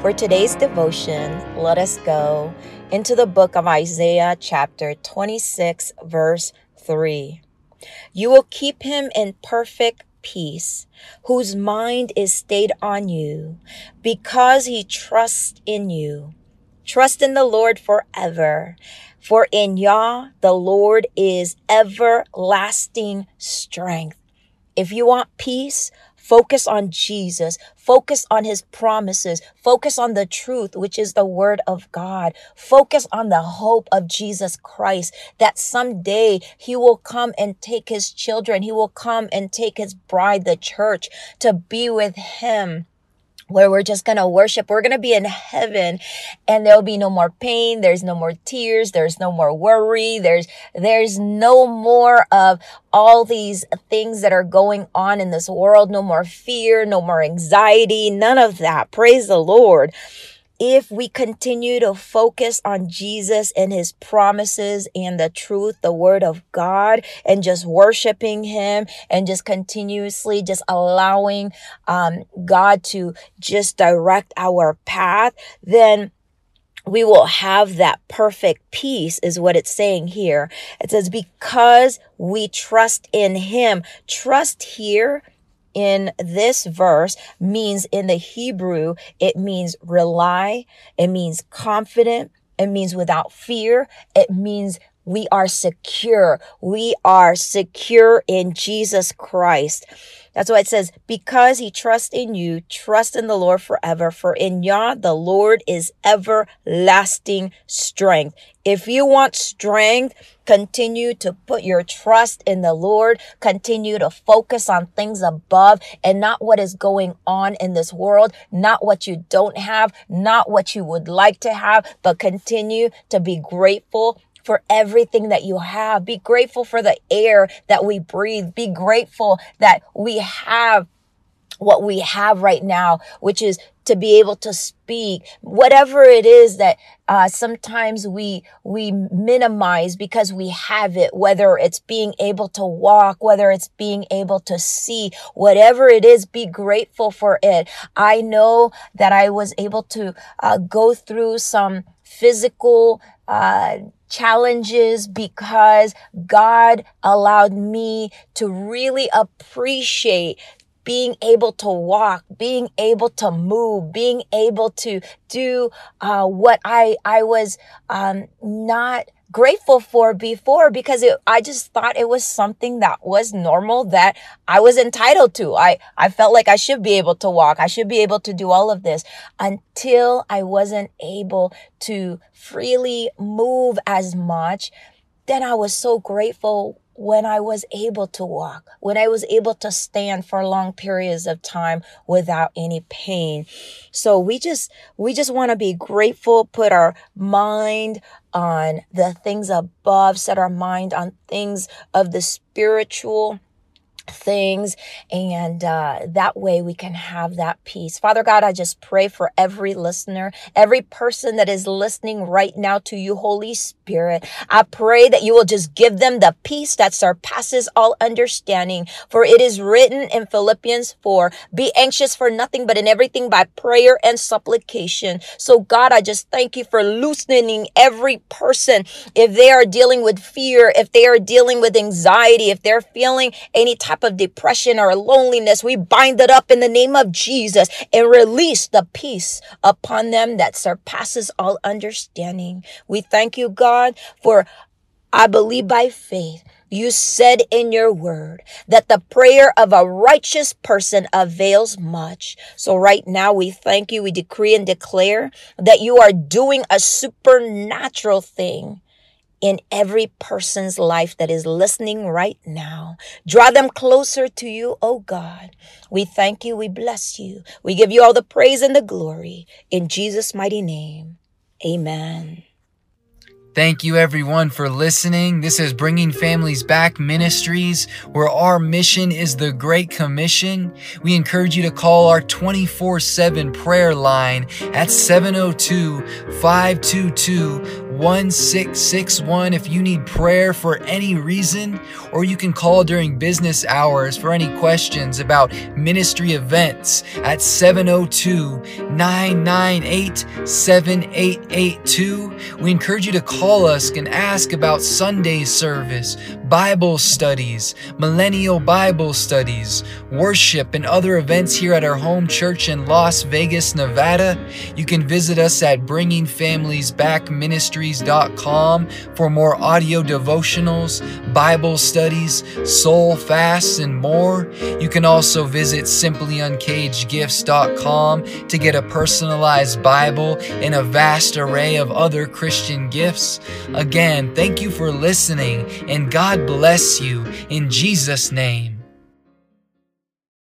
For today's devotion, let us go into the book of Isaiah, chapter 26, verse 3. You will keep him in perfect peace, whose mind is stayed on you, because he trusts in you. Trust in the Lord forever, for in Yah the Lord is everlasting strength. If you want peace, Focus on Jesus. Focus on his promises. Focus on the truth, which is the word of God. Focus on the hope of Jesus Christ that someday he will come and take his children. He will come and take his bride, the church, to be with him where we're just going to worship. We're going to be in heaven and there'll be no more pain. There's no more tears. There's no more worry. There's, there's no more of all these things that are going on in this world. No more fear, no more anxiety, none of that. Praise the Lord if we continue to focus on Jesus and his promises and the truth, the word of God, and just worshiping him and just continuously just allowing um, God to just direct our path, then we will have that perfect peace is what it's saying here. It says, because we trust in him. Trust here in this verse means in the Hebrew, it means rely, it means confident, it means without fear, it means we are secure. We are secure in Jesus Christ. That's why it says, because he trusts in you, trust in the Lord forever. For in Yah, the Lord is everlasting strength. If you want strength, continue to put your trust in the Lord. Continue to focus on things above and not what is going on in this world, not what you don't have, not what you would like to have, but continue to be grateful for everything that you have. Be grateful for the air that we breathe. Be grateful that we have what we have right now, which is to be able to speak, whatever it is that uh, sometimes we we minimize because we have it. Whether it's being able to walk, whether it's being able to see, whatever it is, be grateful for it. I know that I was able to uh, go through some physical uh, challenges because God allowed me to really appreciate being able to walk, being able to move, being able to do uh, what I I was um, not grateful for before because it, I just thought it was something that was normal that I was entitled to. I, I felt like I should be able to walk. I should be able to do all of this until I wasn't able to freely move as much. Then I was so grateful when I was able to walk, when I was able to stand for long periods of time without any pain. So we just, we just want to be grateful, put our mind on the things above, set our mind on things of the spiritual things and uh, that way we can have that peace father god i just pray for every listener every person that is listening right now to you holy spirit i pray that you will just give them the peace that surpasses all understanding for it is written in philippians 4 be anxious for nothing but in everything by prayer and supplication. So god i just thank you for loosening every person. If they are dealing with fear if they are dealing with anxiety if they're feeling any type of depression or loneliness, we bind it up in the name of Jesus and release the peace upon them that surpasses all understanding. We thank you, God, for I believe by faith. You said in your word that the prayer of a righteous person avails much. So right now we thank you. We decree and declare that you are doing a supernatural thing in every person's life that is listening right now. Draw them closer to you, oh God. We thank you. We bless you. We give you all the praise and the glory in Jesus' mighty name. Amen. Thank you, everyone, for listening. This is Bringing Families Back Ministries, where our mission is the Great Commission. We encourage you to call our 24 7 prayer line at 702 522 1661 if you need prayer for any reason, or you can call during business hours for any questions about ministry events at 702 998 7882. We encourage you to call us and ask about Sunday service, Bible studies, millennial Bible studies, worship, and other events here at our home church in Las Vegas, Nevada. You can visit us at bringingfamiliesbackministries.com for more audio devotionals, Bible studies, soul fasts, and more. You can also visit simplyuncagedgifts.com to get a personalized Bible and a vast array of other Christian gifts. Again, thank you for listening, and God bless you in Jesus' name.